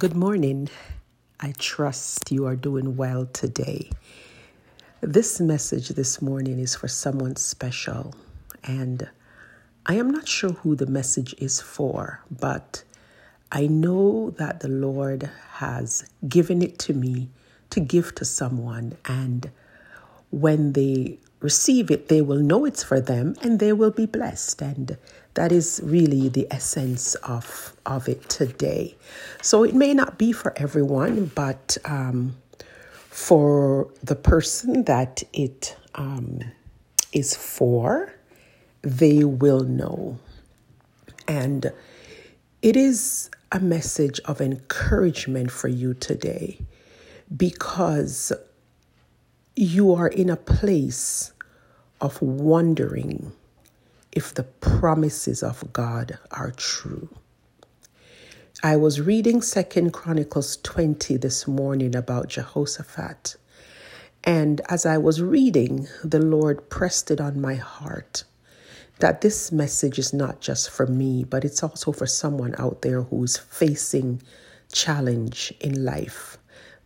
Good morning. I trust you are doing well today. This message this morning is for someone special, and I am not sure who the message is for, but I know that the Lord has given it to me to give to someone, and when they receive it, they will know it's for them and they will be blessed. And that is really the essence of, of it today. So it may not be for everyone, but um, for the person that it um, is for, they will know. And it is a message of encouragement for you today because you are in a place of wondering if the promises of God are true. I was reading Second Chronicles 20 this morning about Jehoshaphat. And as I was reading, the Lord pressed it on my heart that this message is not just for me, but it's also for someone out there who's facing challenge in life.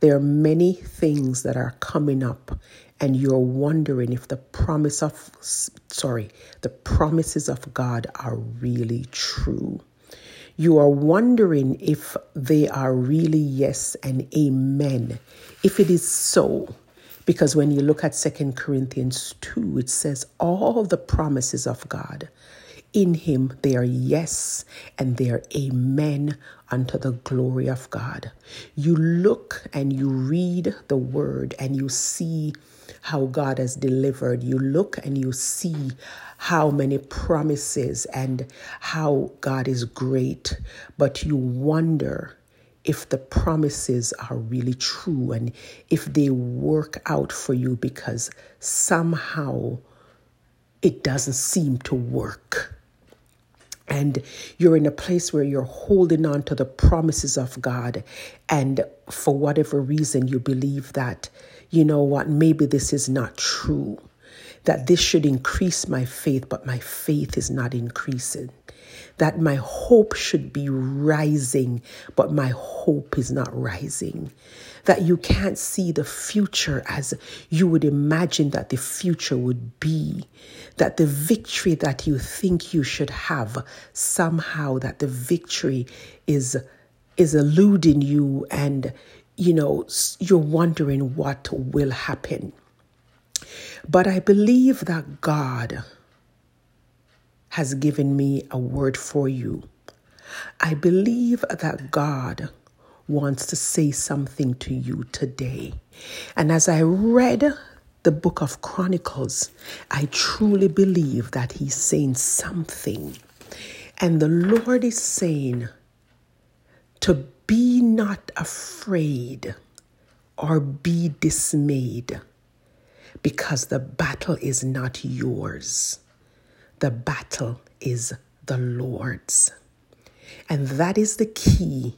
There are many things that are coming up and you're wondering if the promise of sorry, the promises of God are really true. You are wondering if they are really yes and amen. If it is so, because when you look at Second Corinthians 2, it says all the promises of God in him they are yes and they are amen unto the glory of God. You look and you read the word and you see how God has delivered. You look and you see how many promises and how God is great, but you wonder if the promises are really true and if they work out for you because somehow it doesn't seem to work and you're in a place where you're holding on to the promises of God, and for whatever reason, you believe that, you know what, maybe this is not true, that this should increase my faith, but my faith is not increasing, that my hope should be rising, but my hope is not rising that you can't see the future as you would imagine that the future would be, that the victory that you think you should have, somehow that the victory is is eluding you and you know you're wondering what will happen. But I believe that God has given me a word for you. I believe that God wants to say something to you today. And as I read the book of Chronicles, I truly believe that he's saying something. And the Lord is saying to be not afraid or be dismayed because the battle is not yours. The battle is the Lord's. And that is the key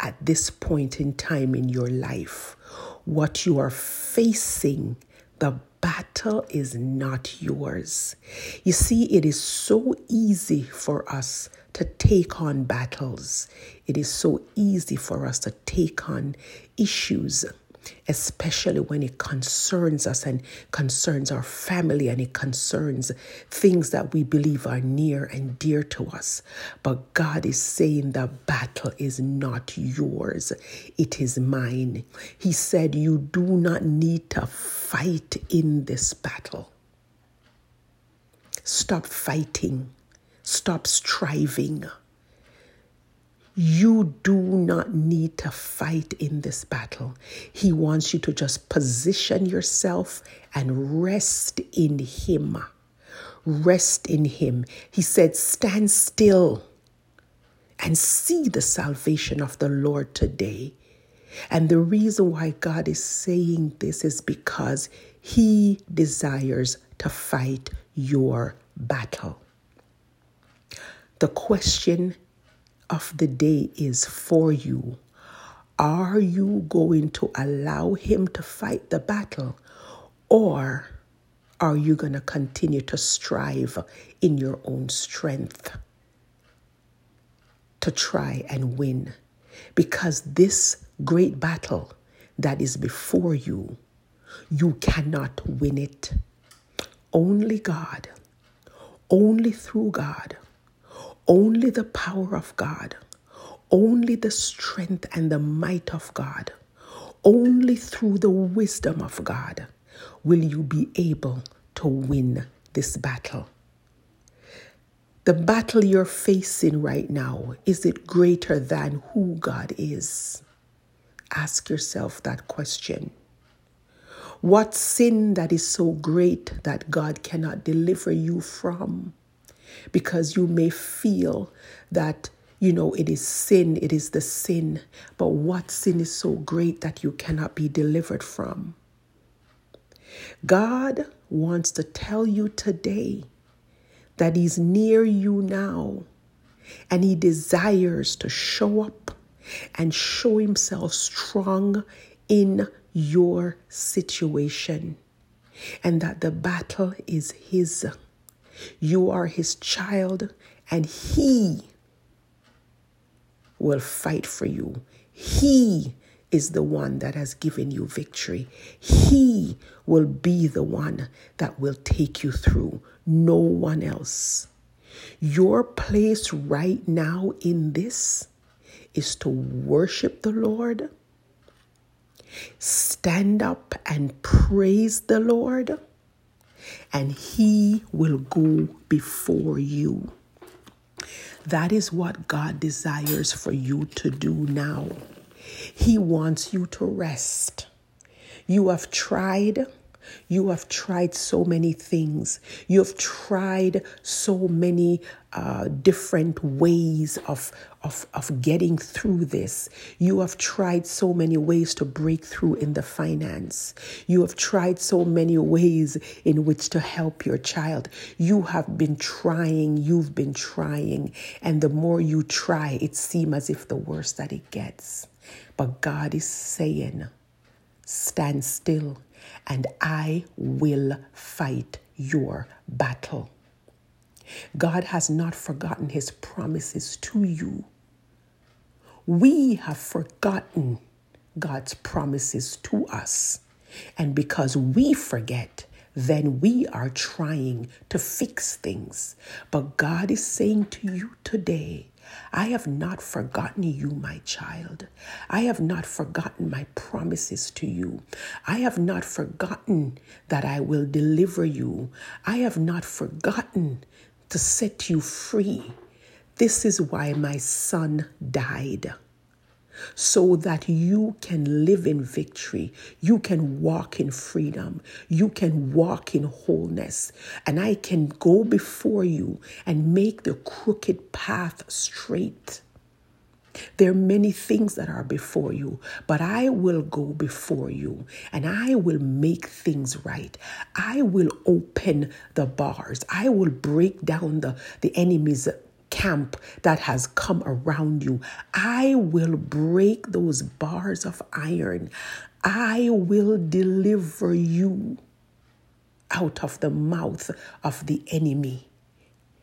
at this point in time in your life. What you are facing, the battle is not yours. You see, it is so easy for us to take on battles. It is so easy for us to take on issues especially when it concerns us and concerns our family and it concerns things that we believe are near and dear to us. But God is saying the battle is not yours, it is mine. He said, You do not need to fight in this battle. Stop fighting, stop striving. You do not need to fight in this battle. He wants you to just position yourself and rest in Him. Rest in Him. He said, Stand still and see the salvation of the Lord today. And the reason why God is saying this is because He desires to fight your battle. The question of the day is for you. Are you going to allow him to fight the battle or are you going to continue to strive in your own strength to try and win? because this great battle that is before you, you cannot win it. Only God, only through God, only the power of God, only the strength and the might of God, only through the wisdom of God will you be able to win this battle. The battle you're facing right now, is it greater than who God is? Ask yourself that question. What sin that is so great that God cannot deliver you from? Because you may feel that, you know, it is sin, it is the sin, but what sin is so great that you cannot be delivered from? God wants to tell you today that He's near you now and He desires to show up and show Himself strong in your situation and that the battle is His. You are His child and He will fight for you. He is the one that has given you victory. He will be the one that will take you through, no one else. Your place right now in this is to worship the Lord, stand up and praise the Lord, and He will go before you. That is what God desires for you to do now. He wants you to rest. You have tried. You have tried so many things. You have tried so many uh, different ways of, of, of getting through this. You have tried so many ways to break through in the finance. You have tried so many ways in which to help your child. You have been trying, you've been trying. And the more you try, it seems as if the worse that it gets. But God is saying, stand still and I will fight your battle. God has not forgotten his promises to you. We have forgotten God's promises to us. And because we forget, then we are trying to fix things. But God is saying to you today, I have not forgotten you, my child. I have not forgotten my promises to you. I have not forgotten that I will deliver you. I have not forgotten to set you free. This is why my son died so that you can live in victory. You can walk in freedom. You can walk in wholeness. And I can go before you and make the crooked path straight. There are many things that are before you, but I will go before you and I will make things right. I will open the bars. I will break down the, the enemy's camp that has come around you. I will break those bars of iron. I will deliver you out of the mouth of the enemy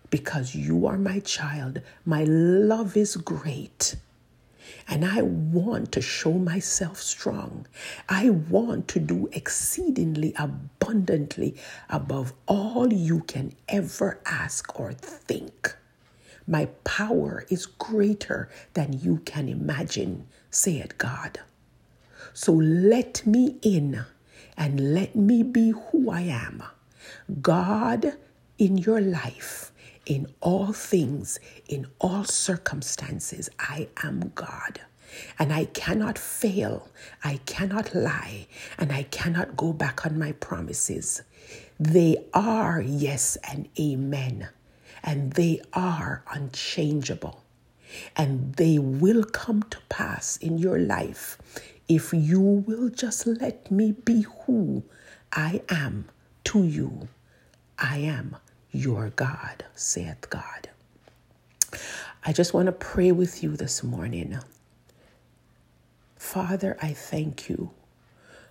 because you are my child. My love is great. And I want to show myself strong. I want to do exceedingly abundantly above all you can ever ask or think. My power is greater than you can imagine, said God. So let me in and let me be who I am. God in your life, in all things, in all circumstances, I am God. And I cannot fail, I cannot lie, and I cannot go back on my promises. They are yes and amen and they are unchangeable. And they will come to pass in your life if you will just let me be who I am to you. I am your God, saith God. I just want to pray with you this morning. Father, I thank you.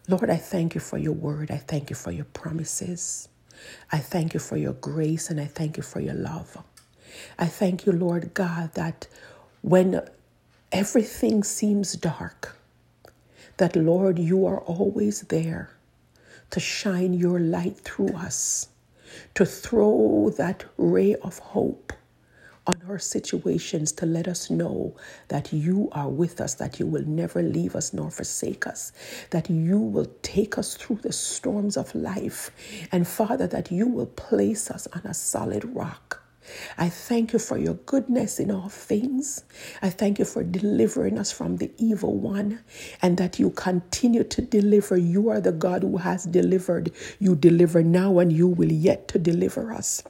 Lord, I thank you for your word. I thank you for your promises. I thank you for your grace and I thank you for your love. I thank you, Lord God, that when everything seems dark, that Lord, you are always there to shine your light through us, to throw that ray of hope on our situations to let us know that you are with us, that you will never leave us nor forsake us, that you will take us through the storms of life, and Father, that you will place us on a solid rock. I thank you for your goodness in all things. I thank you for delivering us from the evil one and that you continue to deliver. You are the God who has delivered. You deliver now and you will yet to deliver us.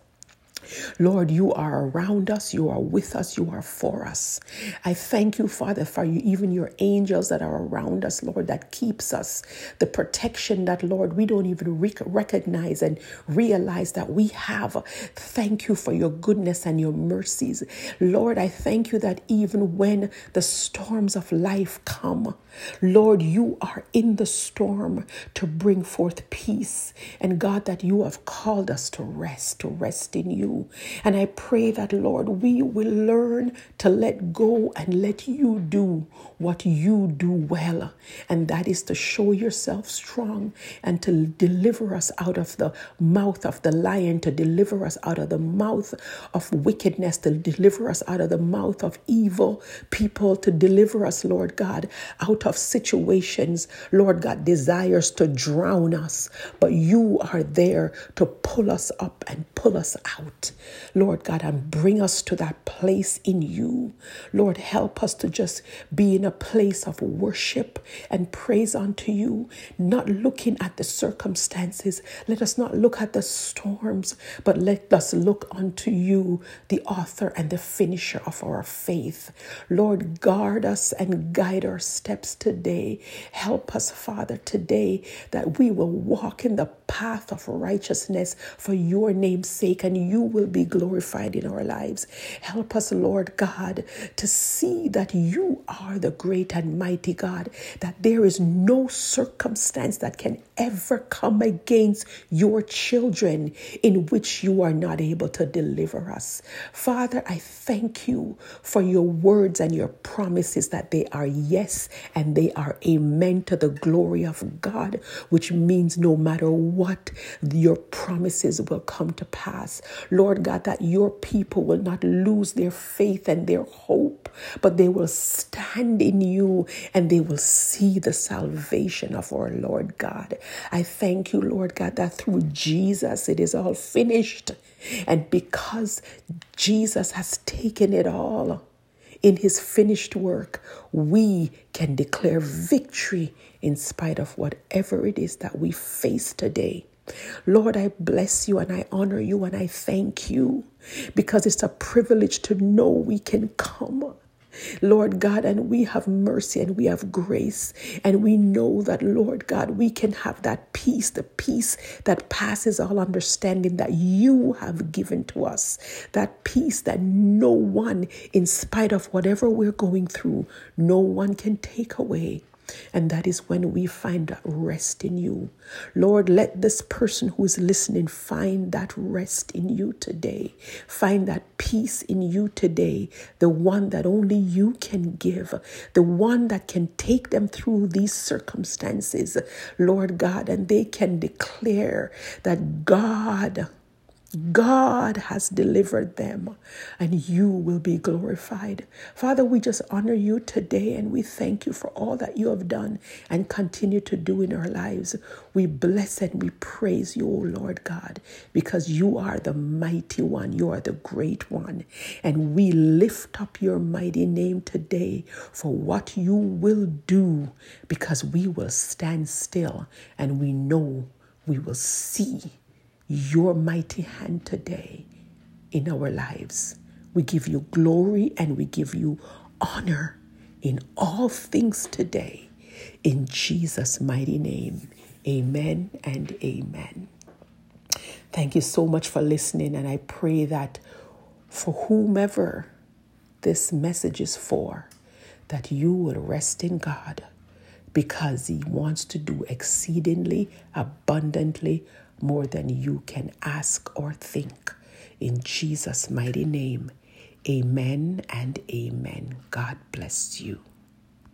Lord, you are around us, you are with us, you are for us. I thank you, Father, for you, even your angels that are around us, Lord, that keeps us, the protection that, Lord, we don't even rec- recognize and realize that we have. Thank you for your goodness and your mercies. Lord, I thank you that even when the storms of life come, Lord, you are in the storm to bring forth peace. And God, that you have called us to rest, to rest in you. And I pray that, Lord, we will learn to let go and let you do what you do well. And that is to show yourself strong and to deliver us out of the mouth of the lion, to deliver us out of the mouth of wickedness, to deliver us out of the mouth of evil people, to deliver us, Lord God, out of situations, Lord God, desires to drown us, but you are there to pull us up and pull us out, Lord God, and bring us to that place in you. Lord, help us to just be in a place of worship and praise unto you, not looking at the circumstances. Let us not look at the storms, but let us look unto you, the author and the finisher of our faith. Lord, guard us and guide our steps today. Help us, Father, today that we will walk in the path of righteousness for your name's sake and you will be glorified in our lives. Help us, Lord God, to see that you are the great and mighty God, that there is no circumstance that can ever come against your children in which you are not able to deliver us. Father, I thank you for your words and your promises that they are yes and they are amen to the glory of God, which means no matter what, your promises will come to pass. Lord God, that your people will not lose their faith and their hope, but they will stand in you and they will see the salvation of our Lord God. I thank you, Lord God, that through Jesus it is all finished. And because Jesus has taken it all, in his finished work, we can declare victory in spite of whatever it is that we face today. Lord, I bless you and I honor you and I thank you because it's a privilege to know we can come Lord God, and we have mercy and we have grace. And we know that, Lord God, we can have that peace, the peace that passes all understanding that you have given to us. That peace that no one, in spite of whatever we're going through, no one can take away. And that is when we find that rest in you. Lord, let this person who is listening find that rest in you today. Find that peace in you today, the one that only you can give, the one that can take them through these circumstances, Lord God, and they can declare that God God has delivered them and you will be glorified. Father, we just honor you today and we thank you for all that you have done and continue to do in our lives. We bless and we praise you, O Lord God, because you are the mighty one, you are the great one. And we lift up your mighty name today for what you will do because we will stand still and we know we will see your mighty hand today in our lives. We give you glory and we give you honor in all things today. In Jesus' mighty name, amen and amen. Thank you so much for listening, and I pray that for whomever this message is for, that you will rest in God because He wants to do exceedingly abundantly more than you can ask or think. In Jesus' mighty name, Amen and amen. God bless you.